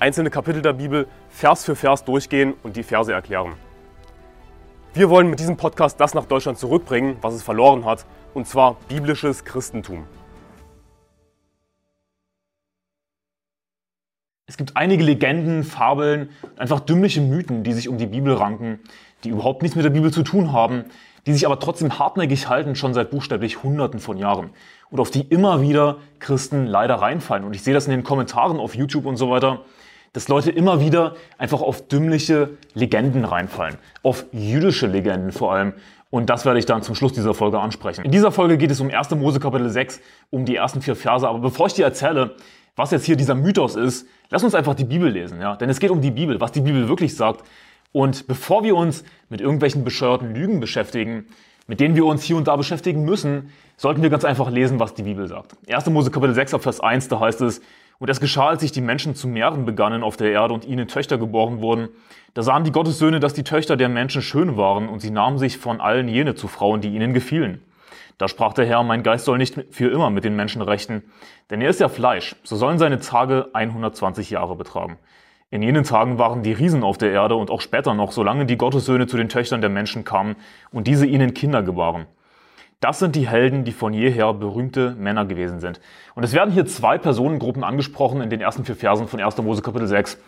einzelne Kapitel der Bibel Vers für Vers durchgehen und die Verse erklären. Wir wollen mit diesem Podcast das nach Deutschland zurückbringen, was es verloren hat, und zwar biblisches Christentum. Es gibt einige Legenden, Fabeln, einfach dümmliche Mythen, die sich um die Bibel ranken, die überhaupt nichts mit der Bibel zu tun haben, die sich aber trotzdem hartnäckig halten, schon seit buchstäblich Hunderten von Jahren. Und auf die immer wieder Christen leider reinfallen. Und ich sehe das in den Kommentaren auf YouTube und so weiter dass Leute immer wieder einfach auf dümmliche Legenden reinfallen. Auf jüdische Legenden vor allem. Und das werde ich dann zum Schluss dieser Folge ansprechen. In dieser Folge geht es um 1. Mose Kapitel 6, um die ersten vier Verse. Aber bevor ich dir erzähle, was jetzt hier dieser Mythos ist, lass uns einfach die Bibel lesen. Ja? Denn es geht um die Bibel, was die Bibel wirklich sagt. Und bevor wir uns mit irgendwelchen bescheuerten Lügen beschäftigen, mit denen wir uns hier und da beschäftigen müssen, sollten wir ganz einfach lesen, was die Bibel sagt. 1. Mose Kapitel 6 Vers 1, da heißt es, und es geschah, als sich die Menschen zu mehren begannen auf der Erde und ihnen Töchter geboren wurden, da sahen die Gottessöhne, dass die Töchter der Menschen schön waren, und sie nahmen sich von allen jene zu Frauen, die ihnen gefielen. Da sprach der Herr, mein Geist soll nicht für immer mit den Menschen rechten, denn er ist ja Fleisch, so sollen seine Tage 120 Jahre betragen. In jenen Tagen waren die Riesen auf der Erde und auch später noch, solange die Gottessöhne zu den Töchtern der Menschen kamen und diese ihnen Kinder gebaren. Das sind die Helden, die von jeher berühmte Männer gewesen sind. Und es werden hier zwei Personengruppen angesprochen in den ersten vier Versen von 1. Mose Kapitel 6,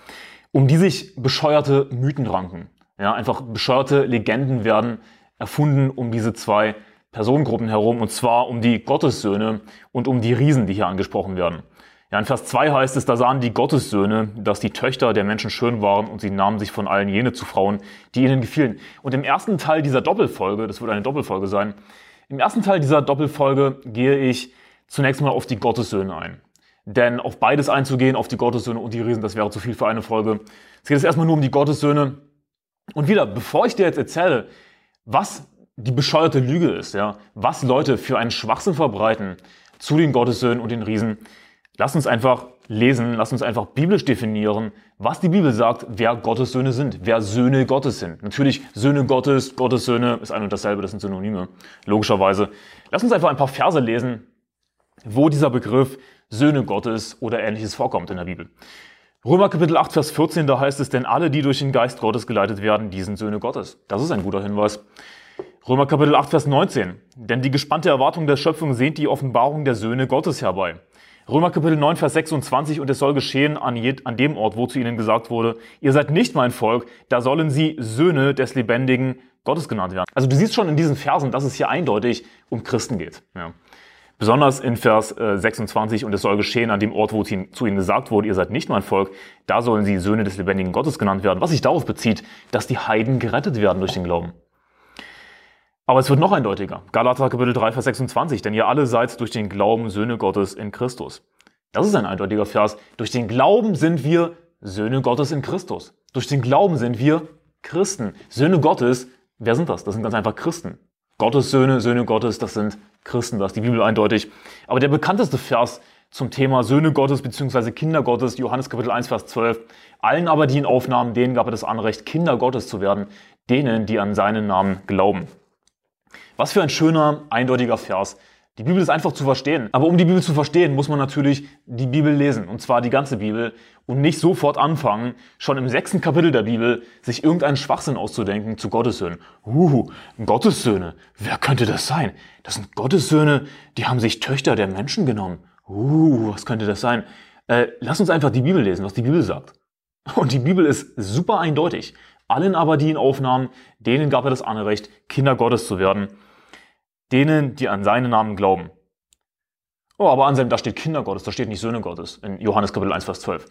um die sich bescheuerte Mythen ranken. Ja, einfach bescheuerte Legenden werden erfunden um diese zwei Personengruppen herum, und zwar um die Gottessöhne und um die Riesen, die hier angesprochen werden. Ja, in Vers 2 heißt es, da sahen die Gottessöhne, dass die Töchter der Menschen schön waren und sie nahmen sich von allen jene zu Frauen, die ihnen gefielen. Und im ersten Teil dieser Doppelfolge, das wird eine Doppelfolge sein, im ersten Teil dieser Doppelfolge gehe ich zunächst mal auf die Gottessöhne ein. Denn auf beides einzugehen, auf die Gottessöhne und die Riesen, das wäre zu viel für eine Folge. Es geht jetzt erstmal nur um die Gottessöhne. Und wieder, bevor ich dir jetzt erzähle, was die bescheuerte Lüge ist, ja, was Leute für einen Schwachsinn verbreiten zu den Gottessöhnen und den Riesen, lass uns einfach lesen, lass uns einfach biblisch definieren, was die Bibel sagt, wer Gottes Söhne sind, wer Söhne Gottes sind. Natürlich, Söhne Gottes, Gottes Söhne ist ein und dasselbe, das sind Synonyme, logischerweise. Lass uns einfach ein paar Verse lesen, wo dieser Begriff Söhne Gottes oder ähnliches vorkommt in der Bibel. Römer Kapitel 8, Vers 14, da heißt es, denn alle, die durch den Geist Gottes geleitet werden, die sind Söhne Gottes. Das ist ein guter Hinweis. Römer Kapitel 8, Vers 19, denn die gespannte Erwartung der Schöpfung sehnt die Offenbarung der Söhne Gottes herbei. Römer Kapitel 9, Vers 26, und es soll geschehen an, an dem Ort, wo zu ihnen gesagt wurde, ihr seid nicht mein Volk, da sollen sie Söhne des lebendigen Gottes genannt werden. Also du siehst schon in diesen Versen, dass es hier eindeutig um Christen geht. Ja. Besonders in Vers äh, 26, und es soll geschehen an dem Ort, wo zu ihnen gesagt wurde, ihr seid nicht mein Volk, da sollen sie Söhne des lebendigen Gottes genannt werden, was sich darauf bezieht, dass die Heiden gerettet werden durch den Glauben. Aber es wird noch eindeutiger. Galater Kapitel 3, Vers 26. Denn ihr alle seid durch den Glauben Söhne Gottes in Christus. Das ist ein eindeutiger Vers. Durch den Glauben sind wir Söhne Gottes in Christus. Durch den Glauben sind wir Christen. Söhne Gottes, wer sind das? Das sind ganz einfach Christen. Gottes Söhne, Söhne Gottes, das sind Christen. Das ist die Bibel eindeutig. Aber der bekannteste Vers zum Thema Söhne Gottes bzw. Kinder Gottes, Johannes Kapitel 1, Vers 12. Allen aber, die ihn aufnahmen, denen gab er das Anrecht, Kinder Gottes zu werden, denen, die an seinen Namen glauben. Was für ein schöner, eindeutiger Vers. Die Bibel ist einfach zu verstehen. Aber um die Bibel zu verstehen, muss man natürlich die Bibel lesen. Und zwar die ganze Bibel. Und nicht sofort anfangen, schon im sechsten Kapitel der Bibel, sich irgendeinen Schwachsinn auszudenken zu Gottessöhnen. Uh, Gottessöhne. Wer könnte das sein? Das sind Gottessöhne, die haben sich Töchter der Menschen genommen. Uh, was könnte das sein? Äh, lass uns einfach die Bibel lesen, was die Bibel sagt. Und die Bibel ist super eindeutig. Allen aber, die ihn aufnahmen, denen gab er das Anrecht, Kinder Gottes zu werden. Denen, die an seinen Namen glauben. Oh, aber an seinem, da steht Kinder Gottes, da steht nicht Söhne Gottes, in Johannes Kapitel 1, Vers 12.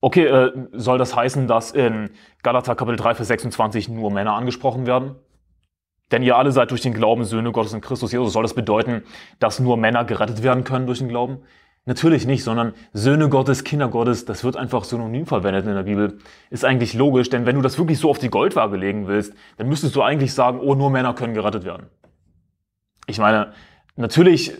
Okay, äh, soll das heißen, dass in Galater Kapitel 3, Vers 26 nur Männer angesprochen werden? Denn ihr alle seid durch den Glauben Söhne Gottes in Christus Jesus. Soll das bedeuten, dass nur Männer gerettet werden können durch den Glauben? Natürlich nicht, sondern Söhne Gottes, Kinder Gottes, das wird einfach synonym verwendet in der Bibel. Ist eigentlich logisch, denn wenn du das wirklich so auf die Goldwaage legen willst, dann müsstest du eigentlich sagen, oh, nur Männer können gerettet werden. Ich meine, natürlich,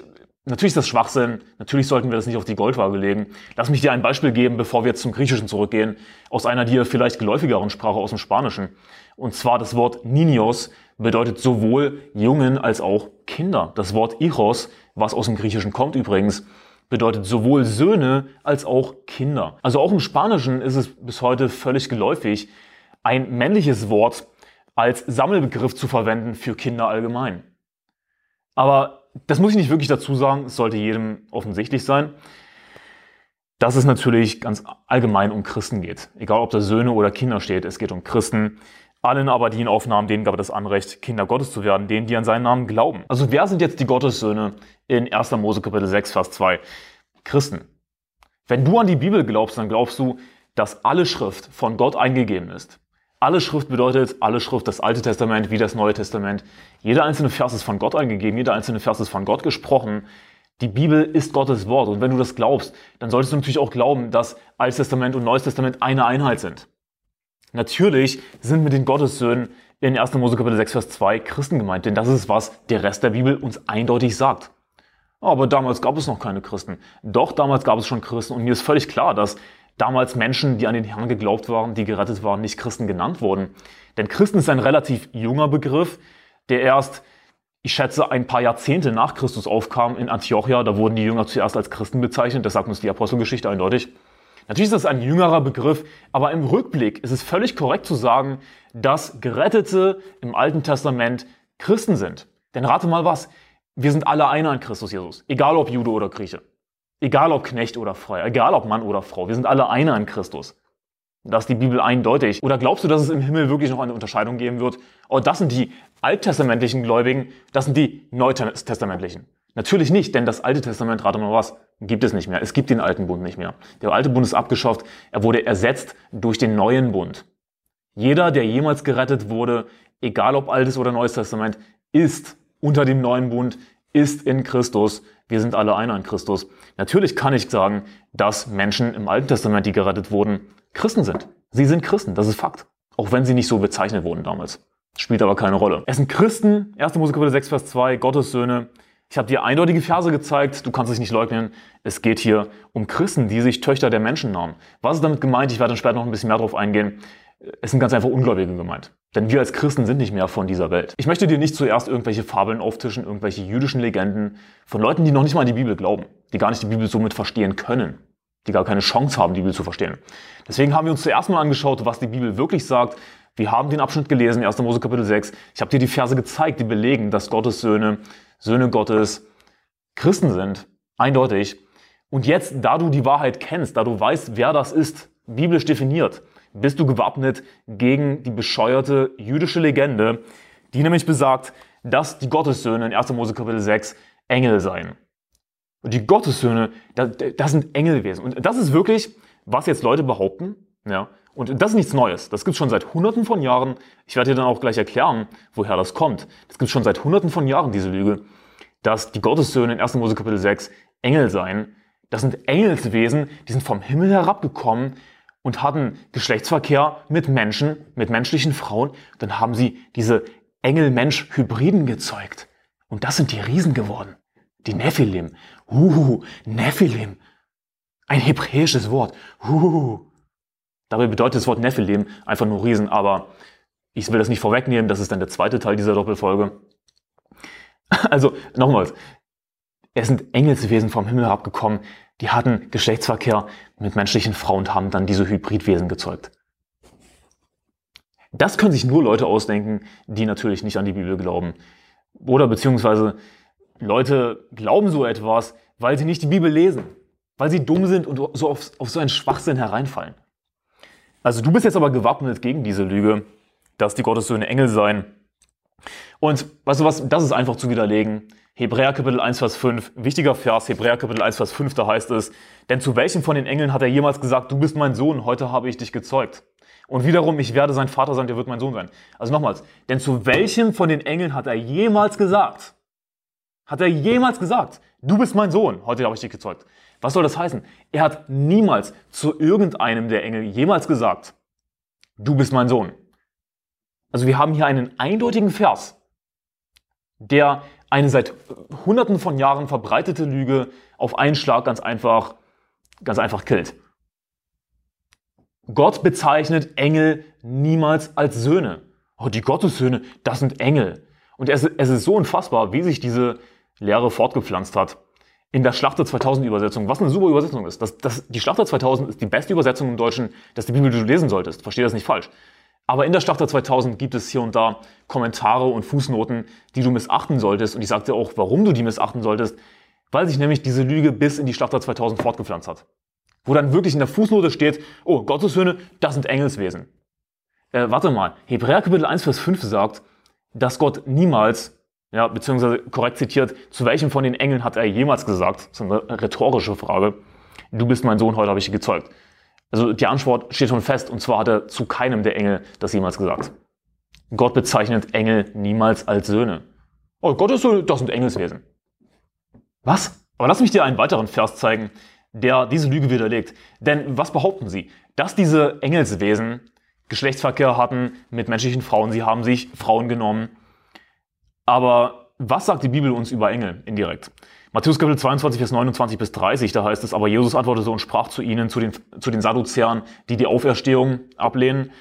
natürlich ist das Schwachsinn, natürlich sollten wir das nicht auf die Goldwaage legen. Lass mich dir ein Beispiel geben, bevor wir jetzt zum Griechischen zurückgehen, aus einer dir vielleicht geläufigeren Sprache aus dem Spanischen. Und zwar das Wort Niños bedeutet sowohl Jungen als auch Kinder. Das Wort Ichos, was aus dem Griechischen kommt übrigens, bedeutet sowohl Söhne als auch Kinder. Also auch im Spanischen ist es bis heute völlig geläufig, ein männliches Wort als Sammelbegriff zu verwenden für Kinder allgemein. Aber das muss ich nicht wirklich dazu sagen, es sollte jedem offensichtlich sein, dass es natürlich ganz allgemein um Christen geht. Egal ob da Söhne oder Kinder steht, es geht um Christen. Allen aber, die ihn aufnahmen, denen gab er das Anrecht, Kinder Gottes zu werden, denen, die an seinen Namen glauben. Also wer sind jetzt die Gottessöhne in 1. Mose Kapitel 6, Vers 2? Christen. Wenn du an die Bibel glaubst, dann glaubst du, dass alle Schrift von Gott eingegeben ist. Alle Schrift bedeutet, alle Schrift, das Alte Testament wie das Neue Testament. Jeder einzelne Vers ist von Gott eingegeben, jeder einzelne Vers ist von Gott gesprochen. Die Bibel ist Gottes Wort. Und wenn du das glaubst, dann solltest du natürlich auch glauben, dass Altes Testament und Neues Testament eine Einheit sind. Natürlich sind mit den Gottessöhnen in 1. Mose Kapitel 6, Vers 2 Christen gemeint, denn das ist, was der Rest der Bibel uns eindeutig sagt. Aber damals gab es noch keine Christen. Doch damals gab es schon Christen und mir ist völlig klar, dass damals Menschen, die an den Herrn geglaubt waren, die gerettet waren, nicht Christen genannt wurden. Denn Christen ist ein relativ junger Begriff, der erst, ich schätze, ein paar Jahrzehnte nach Christus aufkam in Antiochia. Da wurden die Jünger zuerst als Christen bezeichnet. Das sagt uns die Apostelgeschichte eindeutig. Natürlich ist das ein jüngerer Begriff, aber im Rückblick ist es völlig korrekt zu sagen, dass Gerettete im Alten Testament Christen sind. Denn rate mal was, wir sind alle einer in Christus Jesus, egal ob Jude oder Grieche, egal ob Knecht oder Frei, egal ob Mann oder Frau, wir sind alle einer in Christus. Das ist die Bibel eindeutig. Oder glaubst du, dass es im Himmel wirklich noch eine Unterscheidung geben wird? Oh, das sind die alttestamentlichen Gläubigen, das sind die neutestamentlichen. Natürlich nicht, denn das Alte Testament, rate mal was, gibt es nicht mehr. Es gibt den alten Bund nicht mehr. Der alte Bund ist abgeschafft. Er wurde ersetzt durch den neuen Bund. Jeder, der jemals gerettet wurde, egal ob Altes oder Neues Testament, ist unter dem neuen Bund, ist in Christus. Wir sind alle einer in Christus. Natürlich kann ich sagen, dass Menschen im Alten Testament, die gerettet wurden, Christen sind. Sie sind Christen, das ist Fakt. Auch wenn sie nicht so bezeichnet wurden damals. Spielt aber keine Rolle. Es sind Christen, 1. Mose Kapitel 6, Vers 2, Gottes Söhne, ich habe dir eindeutige Verse gezeigt, du kannst es nicht leugnen. Es geht hier um Christen, die sich Töchter der Menschen nahmen. Was ist damit gemeint? Ich werde dann später noch ein bisschen mehr darauf eingehen. Es sind ganz einfach Ungläubige gemeint. Denn wir als Christen sind nicht mehr von dieser Welt. Ich möchte dir nicht zuerst irgendwelche Fabeln auftischen, irgendwelche jüdischen Legenden von Leuten, die noch nicht mal an die Bibel glauben, die gar nicht die Bibel somit verstehen können, die gar keine Chance haben, die Bibel zu verstehen. Deswegen haben wir uns zuerst mal angeschaut, was die Bibel wirklich sagt. Wir haben den Abschnitt gelesen, 1. Mose Kapitel 6. Ich habe dir die Verse gezeigt, die belegen, dass Gottes Söhne Söhne Gottes Christen sind, eindeutig. Und jetzt, da du die Wahrheit kennst, da du weißt, wer das ist, biblisch definiert, bist du gewappnet gegen die bescheuerte jüdische Legende, die nämlich besagt, dass die Gottessöhne in 1. Mose Kapitel 6 Engel seien. Und die Gottessöhne, das, das sind Engelwesen. Und das ist wirklich, was jetzt Leute behaupten, ja, und das ist nichts Neues. Das gibt es schon seit hunderten von Jahren. Ich werde dir dann auch gleich erklären, woher das kommt. Das gibt es schon seit hunderten von Jahren, diese Lüge, dass die Gottessöhne in 1. Mose Kapitel 6 Engel seien. Das sind Engelswesen, die sind vom Himmel herabgekommen und hatten Geschlechtsverkehr mit Menschen, mit menschlichen Frauen. Dann haben sie diese Engel-Mensch-Hybriden gezeugt. Und das sind die Riesen geworden. Die Nephilim. Uh, Nephilim. Ein hebräisches Wort. Uh. Dabei bedeutet das Wort Nephilim einfach nur Riesen, aber ich will das nicht vorwegnehmen, das ist dann der zweite Teil dieser Doppelfolge. Also nochmals, es sind Engelswesen vom Himmel herabgekommen, die hatten Geschlechtsverkehr mit menschlichen Frauen und haben dann diese Hybridwesen gezeugt. Das können sich nur Leute ausdenken, die natürlich nicht an die Bibel glauben. Oder beziehungsweise Leute glauben so etwas, weil sie nicht die Bibel lesen, weil sie dumm sind und so auf, auf so einen Schwachsinn hereinfallen. Also du bist jetzt aber gewappnet gegen diese Lüge, dass die Gottessöhne Engel seien. Und weißt du was, das ist einfach zu widerlegen. Hebräer Kapitel 1, Vers 5, wichtiger Vers, Hebräer Kapitel 1, Vers 5, da heißt es, denn zu welchem von den Engeln hat er jemals gesagt, du bist mein Sohn, heute habe ich dich gezeugt? Und wiederum, ich werde sein Vater sein, der wird mein Sohn sein. Also nochmals, denn zu welchem von den Engeln hat er jemals gesagt? Hat er jemals gesagt, du bist mein Sohn, heute habe ich dich gezeugt? Was soll das heißen? Er hat niemals zu irgendeinem der Engel jemals gesagt, du bist mein Sohn. Also wir haben hier einen eindeutigen Vers, der eine seit hunderten von Jahren verbreitete Lüge auf einen Schlag ganz einfach, ganz einfach killt. Gott bezeichnet Engel niemals als Söhne. Oh, die Gottessöhne, das sind Engel. Und es, es ist so unfassbar, wie sich diese Lehre fortgepflanzt hat. In der Schlachter 2000 Übersetzung, was eine super Übersetzung ist. Das, das, die Schlachter 2000 ist die beste Übersetzung im Deutschen, dass die Bibel du lesen solltest. Verstehe das nicht falsch. Aber in der Schlachter 2000 gibt es hier und da Kommentare und Fußnoten, die du missachten solltest. Und ich sagte auch, warum du die missachten solltest, weil sich nämlich diese Lüge bis in die Schlachter 2000 fortgepflanzt hat. Wo dann wirklich in der Fußnote steht, oh, Gottes Söhne, das sind Engelswesen. Äh, warte mal, Hebräer Kapitel 1, Vers 5 sagt, dass Gott niemals, ja, beziehungsweise korrekt zitiert, zu welchem von den Engeln hat er jemals gesagt, das ist eine rhetorische Frage, du bist mein Sohn, heute habe ich dich gezeugt. Also die Antwort steht schon fest, und zwar hat er zu keinem der Engel das jemals gesagt. Gott bezeichnet Engel niemals als Söhne. Oh, Gottes Söhne, das sind Engelswesen. Was? Aber lass mich dir einen weiteren Vers zeigen, der diese Lüge widerlegt. Denn was behaupten sie? Dass diese Engelswesen Geschlechtsverkehr hatten mit menschlichen Frauen, sie haben sich Frauen genommen. Aber was sagt die Bibel uns über Engel indirekt? Matthäus Kapitel 22, Vers 29 bis 30, da heißt es, aber Jesus antwortete und sprach zu ihnen, zu den, zu den Sadduzäern, die die Auferstehung ablehnen.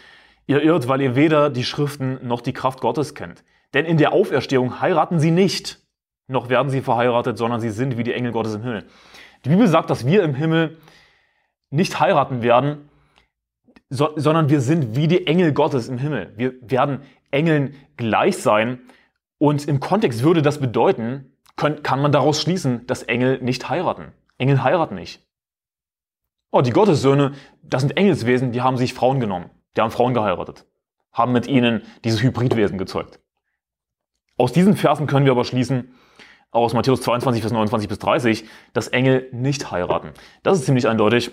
Ihr irrt, weil ihr weder die Schriften noch die Kraft Gottes kennt. Denn in der Auferstehung heiraten sie nicht, noch werden sie verheiratet, sondern sie sind wie die Engel Gottes im Himmel. Die Bibel sagt, dass wir im Himmel nicht heiraten werden, so, sondern wir sind wie die Engel Gottes im Himmel. Wir werden Engeln gleich sein. Und im Kontext würde das bedeuten, können, kann man daraus schließen, dass Engel nicht heiraten. Engel heiraten nicht. Oh, die Gottessöhne, das sind Engelswesen, die haben sich Frauen genommen. Die haben Frauen geheiratet. Haben mit ihnen dieses Hybridwesen gezeugt. Aus diesen Versen können wir aber schließen, aus Matthäus 22, Vers 29 bis 30, dass Engel nicht heiraten. Das ist ziemlich eindeutig.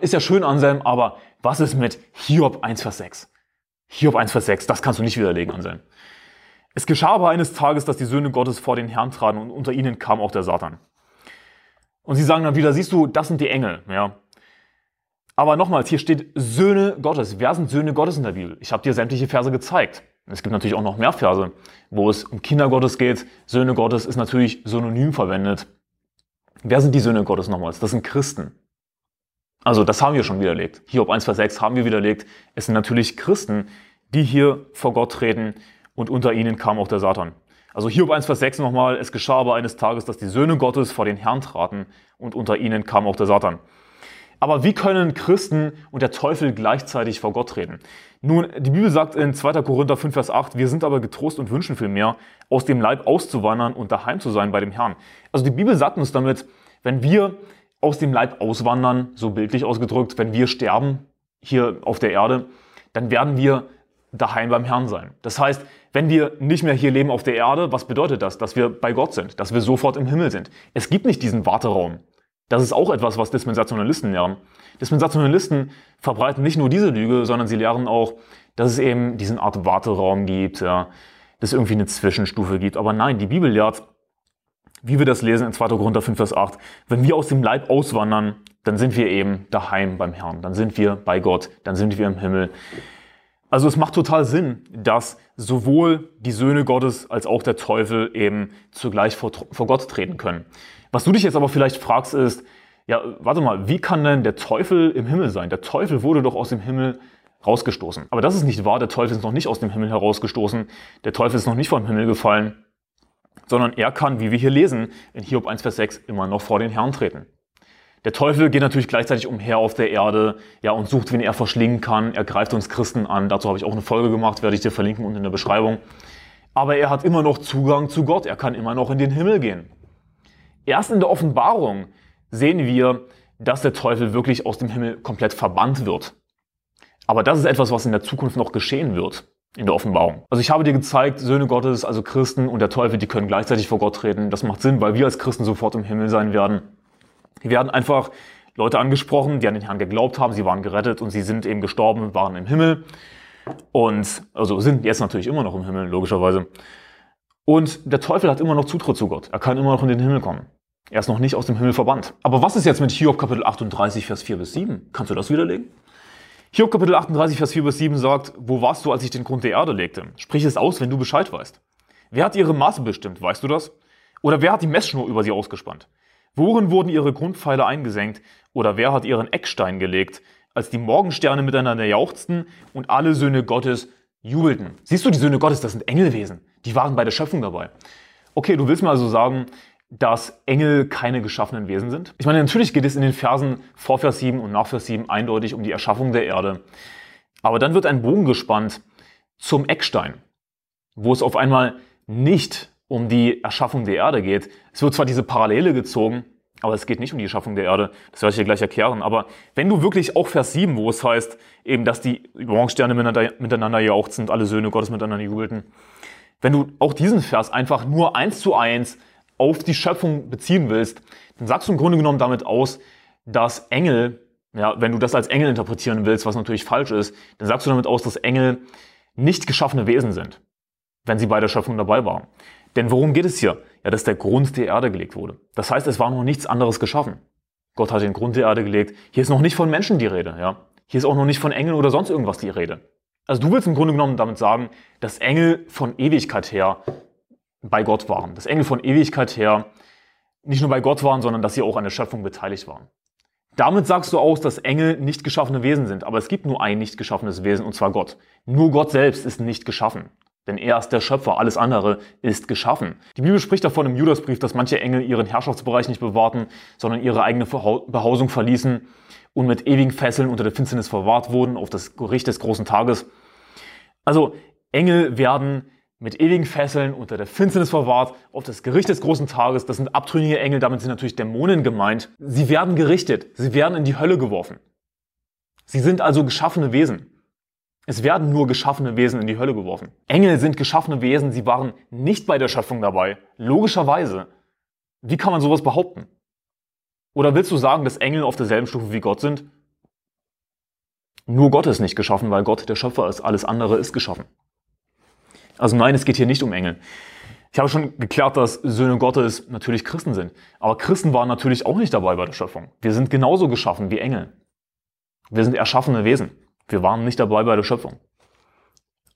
Ist ja schön, Anselm, aber was ist mit Hiob 1, Vers 6? Hiob 1, Vers 6, das kannst du nicht widerlegen, Anselm. Es geschah aber eines Tages, dass die Söhne Gottes vor den Herrn traten und unter ihnen kam auch der Satan. Und sie sagen dann wieder, siehst du, das sind die Engel, ja. Aber nochmals, hier steht Söhne Gottes. Wer sind Söhne Gottes in der Bibel? Ich habe dir sämtliche Verse gezeigt. Es gibt natürlich auch noch mehr Verse, wo es um Kinder Gottes geht. Söhne Gottes ist natürlich synonym verwendet. Wer sind die Söhne Gottes nochmals? Das sind Christen. Also das haben wir schon widerlegt. Hier auf 1, Vers 6 haben wir widerlegt. Es sind natürlich Christen, die hier vor Gott treten und unter ihnen kam auch der Satan. Also Hiob 1, Vers 6 nochmal, es geschah aber eines Tages, dass die Söhne Gottes vor den Herrn traten und unter ihnen kam auch der Satan. Aber wie können Christen und der Teufel gleichzeitig vor Gott treten? Nun, die Bibel sagt in 2. Korinther 5, Vers 8, wir sind aber getrost und wünschen vielmehr, aus dem Leib auszuwandern und daheim zu sein bei dem Herrn. Also die Bibel sagt uns damit, wenn wir aus dem Leib auswandern, so bildlich ausgedrückt, wenn wir sterben hier auf der Erde, dann werden wir daheim beim Herrn sein. Das heißt, wenn wir nicht mehr hier leben auf der Erde, was bedeutet das? Dass wir bei Gott sind, dass wir sofort im Himmel sind. Es gibt nicht diesen Warteraum. Das ist auch etwas, was Dispensationalisten lernen. Dispensationalisten verbreiten nicht nur diese Lüge, sondern sie lernen auch, dass es eben diesen Art Warteraum gibt, ja, dass es irgendwie eine Zwischenstufe gibt. Aber nein, die Bibel lehrt, wie wir das lesen in 2. Korinther 5, Vers 8, wenn wir aus dem Leib auswandern, dann sind wir eben daheim beim Herrn, dann sind wir bei Gott, dann sind wir im Himmel. Also es macht total Sinn, dass sowohl die Söhne Gottes als auch der Teufel eben zugleich vor, vor Gott treten können. Was du dich jetzt aber vielleicht fragst ist, ja, warte mal, wie kann denn der Teufel im Himmel sein? Der Teufel wurde doch aus dem Himmel rausgestoßen. Aber das ist nicht wahr, der Teufel ist noch nicht aus dem Himmel herausgestoßen, der Teufel ist noch nicht vom Himmel gefallen, sondern er kann, wie wir hier lesen, in Hiob 1, Vers 6, immer noch vor den Herrn treten. Der Teufel geht natürlich gleichzeitig umher auf der Erde ja, und sucht, wen er verschlingen kann. Er greift uns Christen an. Dazu habe ich auch eine Folge gemacht, werde ich dir verlinken unten in der Beschreibung. Aber er hat immer noch Zugang zu Gott. Er kann immer noch in den Himmel gehen. Erst in der Offenbarung sehen wir, dass der Teufel wirklich aus dem Himmel komplett verbannt wird. Aber das ist etwas, was in der Zukunft noch geschehen wird in der Offenbarung. Also ich habe dir gezeigt, Söhne Gottes, also Christen und der Teufel, die können gleichzeitig vor Gott treten. Das macht Sinn, weil wir als Christen sofort im Himmel sein werden. Hier werden einfach Leute angesprochen, die an den Herrn geglaubt haben, sie waren gerettet und sie sind eben gestorben, waren im Himmel. Und, also sind jetzt natürlich immer noch im Himmel, logischerweise. Und der Teufel hat immer noch Zutritt zu Gott. Er kann immer noch in den Himmel kommen. Er ist noch nicht aus dem Himmel verbannt. Aber was ist jetzt mit Hiob Kapitel 38, Vers 4 bis 7? Kannst du das widerlegen? Hiob Kapitel 38, Vers 4 bis 7 sagt, wo warst du, als ich den Grund der Erde legte? Sprich es aus, wenn du Bescheid weißt. Wer hat ihre Maße bestimmt, weißt du das? Oder wer hat die Messschnur über sie ausgespannt? Worin wurden ihre Grundpfeile eingesenkt? Oder wer hat ihren Eckstein gelegt, als die Morgensterne miteinander jauchzten und alle Söhne Gottes jubelten? Siehst du, die Söhne Gottes, das sind Engelwesen. Die waren bei der Schöpfung dabei. Okay, du willst mir also sagen, dass Engel keine geschaffenen Wesen sind? Ich meine, natürlich geht es in den Versen vor Vers 7 und nach Vers 7 eindeutig um die Erschaffung der Erde. Aber dann wird ein Bogen gespannt zum Eckstein, wo es auf einmal nicht um die Erschaffung der Erde geht. Es wird zwar diese Parallele gezogen, aber es geht nicht um die Erschaffung der Erde. Das werde ich dir gleich erklären. Aber wenn du wirklich auch Vers 7, wo es heißt, eben, dass die Morgensterne miteinander, jauchzen und alle Söhne Gottes miteinander jubelten, wenn du auch diesen Vers einfach nur eins zu eins auf die Schöpfung beziehen willst, dann sagst du im Grunde genommen damit aus, dass Engel, ja, wenn du das als Engel interpretieren willst, was natürlich falsch ist, dann sagst du damit aus, dass Engel nicht geschaffene Wesen sind, wenn sie bei der Schöpfung dabei waren. Denn worum geht es hier? Ja, dass der Grund der Erde gelegt wurde. Das heißt, es war noch nichts anderes geschaffen. Gott hat den Grund der Erde gelegt. Hier ist noch nicht von Menschen die Rede, ja. Hier ist auch noch nicht von Engeln oder sonst irgendwas die Rede. Also du willst im Grunde genommen damit sagen, dass Engel von Ewigkeit her bei Gott waren. Dass Engel von Ewigkeit her nicht nur bei Gott waren, sondern dass sie auch an der Schöpfung beteiligt waren. Damit sagst du aus, dass Engel nicht geschaffene Wesen sind. Aber es gibt nur ein nicht geschaffenes Wesen, und zwar Gott. Nur Gott selbst ist nicht geschaffen. Denn er ist der Schöpfer, alles andere ist geschaffen. Die Bibel spricht davon im Judasbrief, dass manche Engel ihren Herrschaftsbereich nicht bewahrten, sondern ihre eigene Behausung verließen und mit ewigen Fesseln unter der Finsternis verwahrt wurden auf das Gericht des großen Tages. Also Engel werden mit ewigen Fesseln unter der Finsternis verwahrt auf das Gericht des großen Tages. Das sind abtrünnige Engel, damit sind natürlich Dämonen gemeint. Sie werden gerichtet, sie werden in die Hölle geworfen. Sie sind also geschaffene Wesen. Es werden nur geschaffene Wesen in die Hölle geworfen. Engel sind geschaffene Wesen, sie waren nicht bei der Schöpfung dabei. Logischerweise. Wie kann man sowas behaupten? Oder willst du sagen, dass Engel auf derselben Stufe wie Gott sind? Nur Gott ist nicht geschaffen, weil Gott der Schöpfer ist. Alles andere ist geschaffen. Also nein, es geht hier nicht um Engel. Ich habe schon geklärt, dass Söhne Gottes natürlich Christen sind. Aber Christen waren natürlich auch nicht dabei bei der Schöpfung. Wir sind genauso geschaffen wie Engel. Wir sind erschaffene Wesen. Wir waren nicht dabei bei der Schöpfung.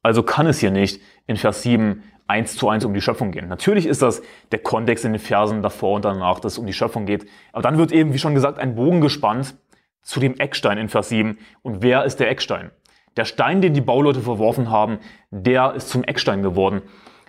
Also kann es hier nicht in Vers 7 eins zu eins um die Schöpfung gehen. Natürlich ist das der Kontext in den Versen davor und danach, dass es um die Schöpfung geht. Aber dann wird eben, wie schon gesagt, ein Bogen gespannt zu dem Eckstein in Vers 7. Und wer ist der Eckstein? Der Stein, den die Bauleute verworfen haben, der ist zum Eckstein geworden.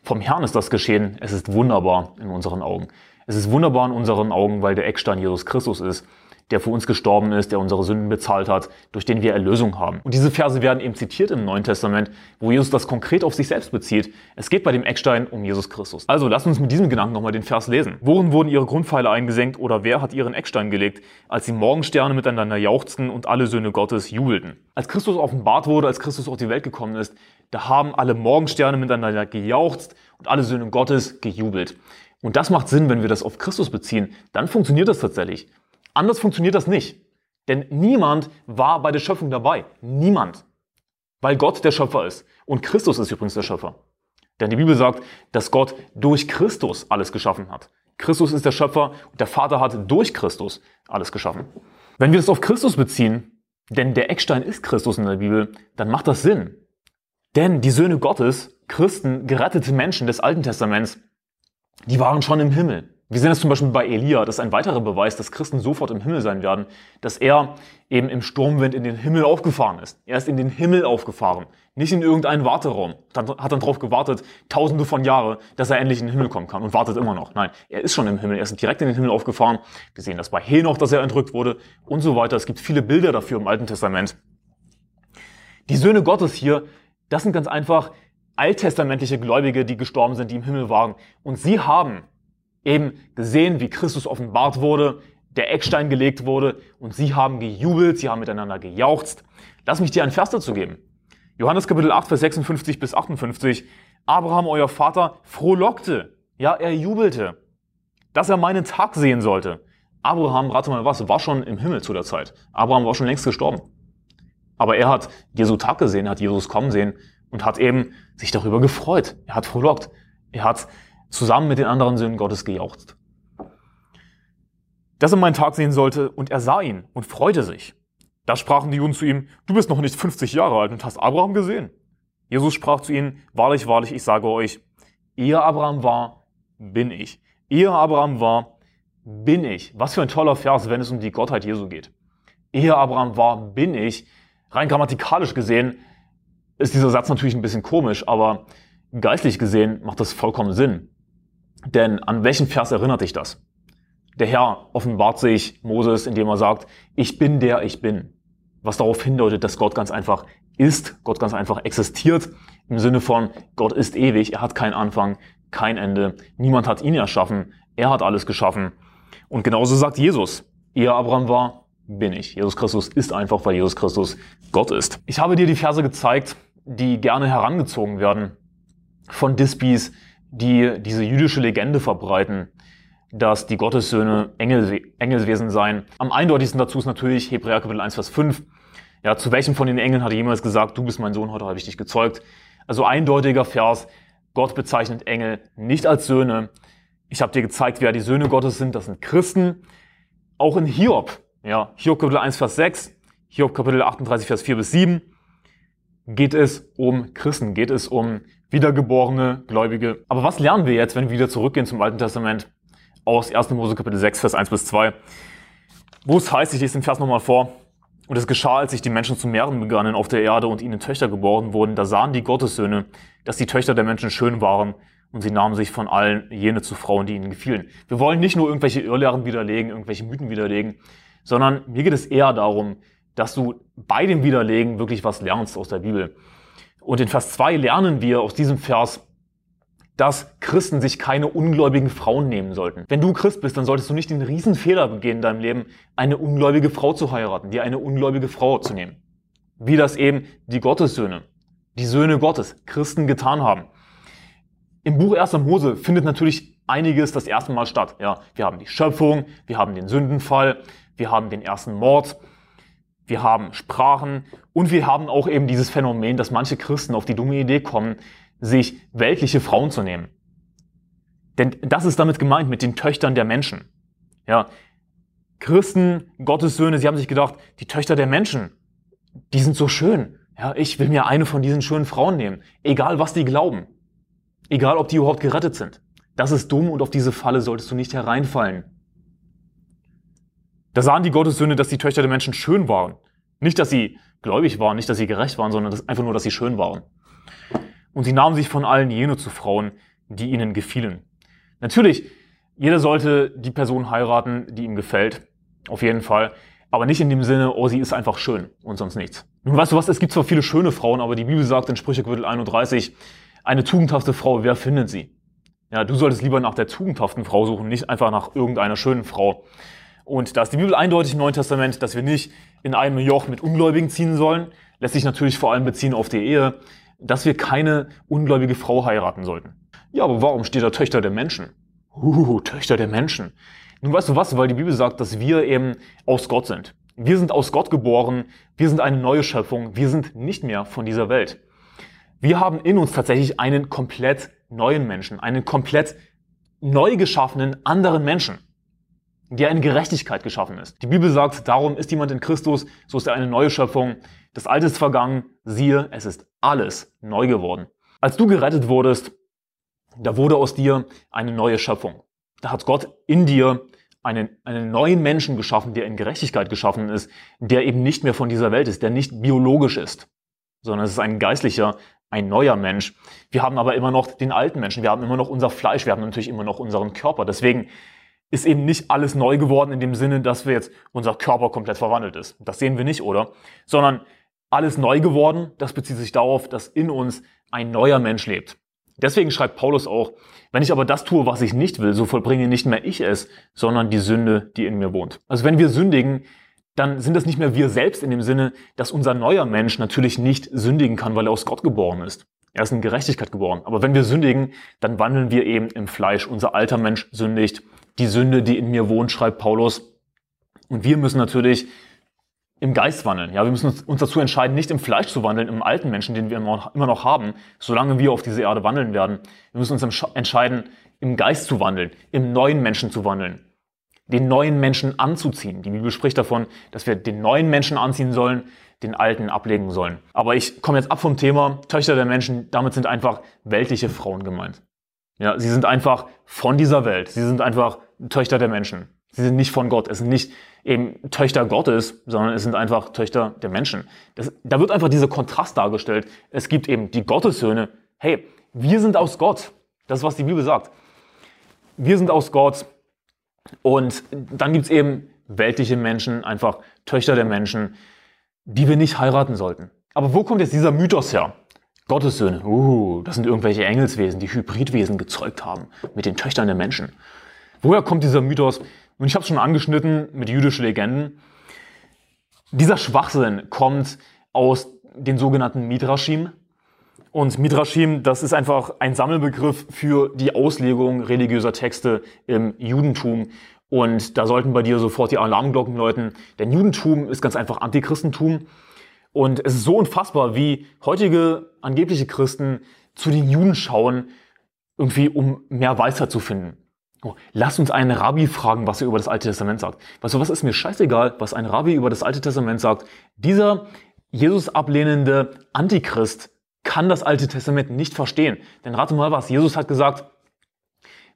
Vom Herrn ist das geschehen. Es ist wunderbar in unseren Augen. Es ist wunderbar in unseren Augen, weil der Eckstein Jesus Christus ist der für uns gestorben ist, der unsere Sünden bezahlt hat, durch den wir Erlösung haben. Und diese Verse werden eben zitiert im Neuen Testament, wo Jesus das konkret auf sich selbst bezieht. Es geht bei dem Eckstein um Jesus Christus. Also lasst uns mit diesem Gedanken nochmal den Vers lesen. Worin wurden ihre Grundpfeile eingesenkt oder wer hat ihren Eckstein gelegt, als die Morgensterne miteinander jauchzten und alle Söhne Gottes jubelten? Als Christus offenbart wurde, als Christus auf die Welt gekommen ist, da haben alle Morgensterne miteinander gejauchzt und alle Söhne Gottes gejubelt. Und das macht Sinn, wenn wir das auf Christus beziehen. Dann funktioniert das tatsächlich. Anders funktioniert das nicht. Denn niemand war bei der Schöpfung dabei. Niemand. Weil Gott der Schöpfer ist. Und Christus ist übrigens der Schöpfer. Denn die Bibel sagt, dass Gott durch Christus alles geschaffen hat. Christus ist der Schöpfer und der Vater hat durch Christus alles geschaffen. Wenn wir das auf Christus beziehen, denn der Eckstein ist Christus in der Bibel, dann macht das Sinn. Denn die Söhne Gottes, Christen, gerettete Menschen des Alten Testaments, die waren schon im Himmel. Wir sehen das zum Beispiel bei Elia, das ist ein weiterer Beweis, dass Christen sofort im Himmel sein werden, dass er eben im Sturmwind in den Himmel aufgefahren ist. Er ist in den Himmel aufgefahren, nicht in irgendeinen Warteraum. Dann, hat dann darauf gewartet, tausende von Jahren, dass er endlich in den Himmel kommen kann und wartet immer noch. Nein, er ist schon im Himmel, er ist direkt in den Himmel aufgefahren. Wir sehen das bei Henoch, dass er entrückt wurde und so weiter. Es gibt viele Bilder dafür im Alten Testament. Die Söhne Gottes hier, das sind ganz einfach alttestamentliche Gläubige, die gestorben sind, die im Himmel waren. Und sie haben eben gesehen, wie Christus offenbart wurde, der Eckstein gelegt wurde und sie haben gejubelt, sie haben miteinander gejauchzt. Lass mich dir einen Vers dazu geben. Johannes Kapitel 8, Vers 56 bis 58. Abraham, euer Vater, frohlockte. Ja, er jubelte, dass er meinen Tag sehen sollte. Abraham, rate mal was, war schon im Himmel zu der Zeit. Abraham war schon längst gestorben. Aber er hat Jesu Tag gesehen, hat Jesus kommen sehen und hat eben sich darüber gefreut. Er hat frohlockt. Er hat zusammen mit den anderen Söhnen Gottes gejauchzt. dass er meinen Tag sehen sollte, und er sah ihn und freute sich. Da sprachen die Juden zu ihm, du bist noch nicht 50 Jahre alt und hast Abraham gesehen. Jesus sprach zu ihnen, wahrlich, wahrlich, ich sage euch, ehe Abraham war, bin ich. Ehe Abraham war, bin ich. Was für ein toller Vers, wenn es um die Gottheit Jesu geht. Ehe Abraham war, bin ich. Rein grammatikalisch gesehen ist dieser Satz natürlich ein bisschen komisch, aber geistlich gesehen macht das vollkommen Sinn. Denn an welchen Vers erinnert dich das? Der Herr offenbart sich Moses, indem er sagt, ich bin der ich bin. Was darauf hindeutet, dass Gott ganz einfach ist, Gott ganz einfach existiert, im Sinne von Gott ist ewig, er hat keinen Anfang, kein Ende, niemand hat ihn erschaffen, er hat alles geschaffen. Und genauso sagt Jesus, ehe Abraham war, bin ich. Jesus Christus ist einfach, weil Jesus Christus Gott ist. Ich habe dir die Verse gezeigt, die gerne herangezogen werden von Dispis, die diese jüdische Legende verbreiten, dass die Gottessöhne Engel, Engelswesen seien. Am eindeutigsten dazu ist natürlich Hebräer Kapitel 1, Vers 5. Ja, zu welchem von den Engeln hat er jemals gesagt, du bist mein Sohn, heute habe ich dich gezeugt. Also eindeutiger Vers, Gott bezeichnet Engel nicht als Söhne. Ich habe dir gezeigt, wer die Söhne Gottes sind, das sind Christen. Auch in Hiob, ja, Hiob Kapitel 1, Vers 6, Hiob Kapitel 38, Vers 4 bis 7, geht es um Christen, geht es um wiedergeborene Gläubige. Aber was lernen wir jetzt, wenn wir wieder zurückgehen zum Alten Testament? aus 1. Mose Kapitel 6, Vers 1 bis 2, wo es heißt, ich lese den Vers nochmal vor, und es geschah, als sich die Menschen zu mehren begannen auf der Erde und ihnen Töchter geboren wurden, da sahen die Gottessöhne, dass die Töchter der Menschen schön waren, und sie nahmen sich von allen jene zu Frauen, die ihnen gefielen. Wir wollen nicht nur irgendwelche Irrlehren widerlegen, irgendwelche Mythen widerlegen, sondern mir geht es eher darum, dass du bei dem Widerlegen wirklich was lernst aus der Bibel. Und in Vers 2 lernen wir aus diesem Vers, dass Christen sich keine ungläubigen Frauen nehmen sollten. Wenn du Christ bist, dann solltest du nicht den Riesenfehler begehen in deinem Leben, eine ungläubige Frau zu heiraten, dir eine ungläubige Frau zu nehmen. Wie das eben die Gottessöhne, die Söhne Gottes, Christen getan haben. Im Buch 1. Mose findet natürlich einiges das erste Mal statt. Ja, wir haben die Schöpfung, wir haben den Sündenfall, wir haben den ersten Mord, wir haben Sprachen und wir haben auch eben dieses Phänomen, dass manche Christen auf die dumme Idee kommen, sich weltliche Frauen zu nehmen. Denn das ist damit gemeint mit den Töchtern der Menschen. Ja, Christen, Gottes Söhne, sie haben sich gedacht, die Töchter der Menschen, die sind so schön. Ja, ich will mir eine von diesen schönen Frauen nehmen. Egal was die glauben. Egal ob die überhaupt gerettet sind. Das ist dumm und auf diese Falle solltest du nicht hereinfallen. Da sahen die Gottessöhne, dass die Töchter der Menschen schön waren. Nicht, dass sie gläubig waren, nicht, dass sie gerecht waren, sondern einfach nur, dass sie schön waren und sie nahmen sich von allen jene zu Frauen, die ihnen gefielen. Natürlich, jeder sollte die Person heiraten, die ihm gefällt, auf jeden Fall, aber nicht in dem Sinne, oh, sie ist einfach schön und sonst nichts. Nun weißt du was, es gibt zwar viele schöne Frauen, aber die Bibel sagt in Sprüche Kapitel 31, eine tugendhafte Frau, wer findet sie? Ja, du solltest lieber nach der tugendhaften Frau suchen, nicht einfach nach irgendeiner schönen Frau. Und da ist die Bibel eindeutig im Neuen Testament, dass wir nicht in einem Joch mit Ungläubigen ziehen sollen, lässt sich natürlich vor allem beziehen auf die Ehe dass wir keine ungläubige Frau heiraten sollten. Ja, aber warum steht da Töchter der Menschen? Uh, Töchter der Menschen. Nun weißt du was, weil die Bibel sagt, dass wir eben aus Gott sind. Wir sind aus Gott geboren, wir sind eine neue Schöpfung, wir sind nicht mehr von dieser Welt. Wir haben in uns tatsächlich einen komplett neuen Menschen, einen komplett neu geschaffenen anderen Menschen, der in Gerechtigkeit geschaffen ist. Die Bibel sagt, darum ist jemand in Christus, so ist er eine neue Schöpfung. Das Alte ist vergangen, siehe, es ist alles neu geworden. Als du gerettet wurdest, da wurde aus dir eine neue Schöpfung. Da hat Gott in dir einen, einen neuen Menschen geschaffen, der in Gerechtigkeit geschaffen ist, der eben nicht mehr von dieser Welt ist, der nicht biologisch ist, sondern es ist ein geistlicher, ein neuer Mensch. Wir haben aber immer noch den alten Menschen, wir haben immer noch unser Fleisch, wir haben natürlich immer noch unseren Körper. Deswegen ist eben nicht alles neu geworden in dem Sinne, dass wir jetzt unser Körper komplett verwandelt ist. Das sehen wir nicht, oder? Sondern alles neu geworden, das bezieht sich darauf, dass in uns ein neuer Mensch lebt. Deswegen schreibt Paulus auch, wenn ich aber das tue, was ich nicht will, so vollbringe nicht mehr ich es, sondern die Sünde, die in mir wohnt. Also wenn wir sündigen, dann sind das nicht mehr wir selbst in dem Sinne, dass unser neuer Mensch natürlich nicht sündigen kann, weil er aus Gott geboren ist. Er ist in Gerechtigkeit geboren. Aber wenn wir sündigen, dann wandeln wir eben im Fleisch. Unser alter Mensch sündigt. Die Sünde, die in mir wohnt, schreibt Paulus. Und wir müssen natürlich im Geist wandeln. Ja, wir müssen uns, dazu entscheiden, nicht im Fleisch zu wandeln, im alten Menschen, den wir immer noch haben, solange wir auf diese Erde wandeln werden. Wir müssen uns entscheiden, im Geist zu wandeln, im neuen Menschen zu wandeln. den neuen Menschen anzuziehen. Die Bibel spricht davon, dass wir den neuen Menschen anziehen sollen, den alten ablegen sollen. Aber ich komme jetzt ab vom Thema Töchter der Menschen. Damit sind einfach weltliche Frauen gemeint. Ja, sie sind einfach von dieser Welt. Sie sind einfach Töchter der Menschen. Sie sind nicht von Gott. Es sind nicht eben Töchter Gottes, sondern es sind einfach Töchter der Menschen. Das, da wird einfach dieser Kontrast dargestellt. Es gibt eben die Gottessöhne. Hey, wir sind aus Gott. Das ist, was die Bibel sagt. Wir sind aus Gott. Und dann gibt es eben weltliche Menschen, einfach Töchter der Menschen, die wir nicht heiraten sollten. Aber wo kommt jetzt dieser Mythos her? Gottessöhne, uh, das sind irgendwelche Engelswesen, die Hybridwesen gezeugt haben mit den Töchtern der Menschen. Woher kommt dieser Mythos? Und ich habe es schon angeschnitten mit jüdischen Legenden. Dieser Schwachsinn kommt aus den sogenannten Midrashim. Und Midrashim, das ist einfach ein Sammelbegriff für die Auslegung religiöser Texte im Judentum. Und da sollten bei dir sofort die Alarmglocken läuten. Denn Judentum ist ganz einfach Antichristentum. Und es ist so unfassbar, wie heutige angebliche Christen zu den Juden schauen, irgendwie um mehr Weisheit zu finden. Oh, lass uns einen Rabbi fragen, was er über das Alte Testament sagt. Weißt du, was ist mir scheißegal, was ein Rabbi über das Alte Testament sagt? Dieser Jesus ablehnende Antichrist kann das Alte Testament nicht verstehen. Denn rate mal was, Jesus hat gesagt,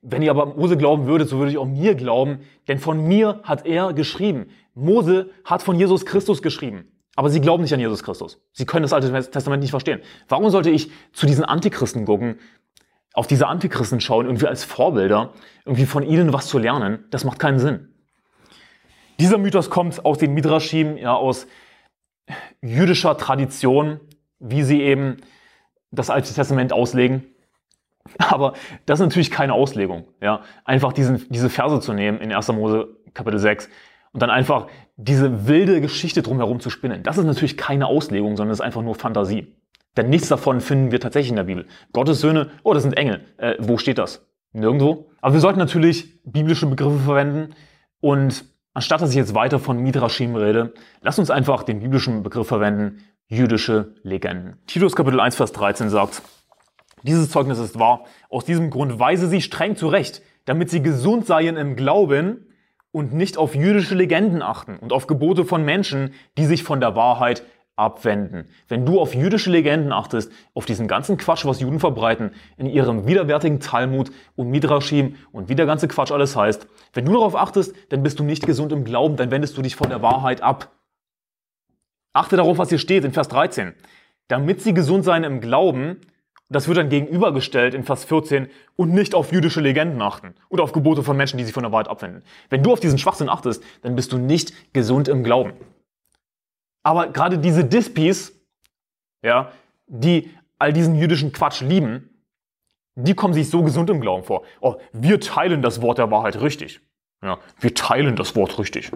wenn ihr aber Mose glauben würdet, so würde ich auch mir glauben, denn von mir hat er geschrieben. Mose hat von Jesus Christus geschrieben. Aber sie glauben nicht an Jesus Christus. Sie können das Alte Testament nicht verstehen. Warum sollte ich zu diesen Antichristen gucken, auf diese Antichristen schauen, irgendwie als Vorbilder, irgendwie von ihnen was zu lernen? Das macht keinen Sinn. Dieser Mythos kommt aus den Midrashim, ja, aus jüdischer Tradition, wie sie eben das Alte Testament auslegen. Aber das ist natürlich keine Auslegung. Ja? Einfach diesen, diese Verse zu nehmen in 1. Mose Kapitel 6 und dann einfach diese wilde Geschichte drumherum zu spinnen. Das ist natürlich keine Auslegung, sondern es ist einfach nur Fantasie. Denn nichts davon finden wir tatsächlich in der Bibel. Gottes Söhne, oh, das sind Engel. Äh, wo steht das? Nirgendwo. Aber wir sollten natürlich biblische Begriffe verwenden und anstatt dass ich jetzt weiter von Midrashim rede, lass uns einfach den biblischen Begriff verwenden, jüdische Legenden. Titus Kapitel 1, Vers 13 sagt, dieses Zeugnis ist wahr. Aus diesem Grund weise sie streng zurecht, damit sie gesund seien im Glauben und nicht auf jüdische Legenden achten und auf Gebote von Menschen, die sich von der Wahrheit abwenden. Wenn du auf jüdische Legenden achtest, auf diesen ganzen Quatsch, was Juden verbreiten, in ihrem widerwärtigen Talmud und Midrashim und wie der ganze Quatsch alles heißt, wenn du darauf achtest, dann bist du nicht gesund im Glauben, dann wendest du dich von der Wahrheit ab. Achte darauf, was hier steht in Vers 13. Damit sie gesund seien im Glauben das wird dann gegenübergestellt in Vers 14 und nicht auf jüdische Legenden achten oder auf Gebote von Menschen, die sich von der Wahrheit abwenden. Wenn du auf diesen Schwachsinn achtest, dann bist du nicht gesund im Glauben. Aber gerade diese Dispies, ja, die all diesen jüdischen Quatsch lieben, die kommen sich so gesund im Glauben vor. Oh, wir teilen das Wort der Wahrheit richtig. Ja, wir teilen das Wort richtig.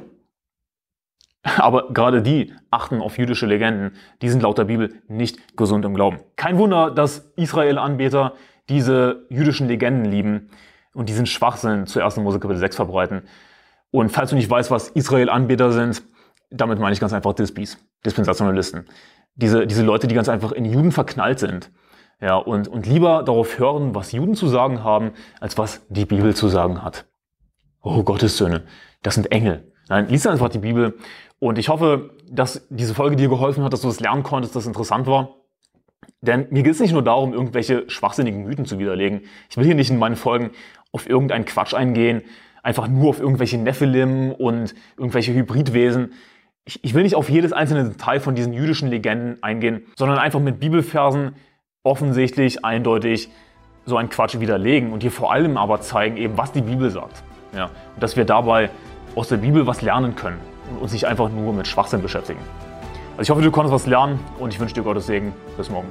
Aber gerade die achten auf jüdische Legenden, die sind laut der Bibel nicht gesund im Glauben. Kein Wunder, dass Israel-Anbeter diese jüdischen Legenden lieben und diesen Schwachsinn zu 1. Mose Kapitel 6 verbreiten. Und falls du nicht weißt, was Israel-Anbeter sind, damit meine ich ganz einfach Dispies, Dispensationalisten. Diese, diese Leute, die ganz einfach in Juden verknallt sind. Ja, und, und lieber darauf hören, was Juden zu sagen haben, als was die Bibel zu sagen hat. Oh Gottes Söhne, das sind Engel. Nein, lies einfach die Bibel und ich hoffe, dass diese Folge dir geholfen hat, dass du das lernen konntest, dass es interessant war. Denn mir geht es nicht nur darum, irgendwelche schwachsinnigen Mythen zu widerlegen. Ich will hier nicht in meinen Folgen auf irgendeinen Quatsch eingehen, einfach nur auf irgendwelche Nephilim und irgendwelche Hybridwesen. Ich, ich will nicht auf jedes einzelne Detail von diesen jüdischen Legenden eingehen, sondern einfach mit Bibelversen offensichtlich, eindeutig so einen Quatsch widerlegen und dir vor allem aber zeigen, eben was die Bibel sagt. Ja, und dass wir dabei aus der Bibel was lernen können und sich einfach nur mit Schwachsinn beschäftigen. Also ich hoffe, du konntest was lernen und ich wünsche dir Gottes Segen. Bis morgen.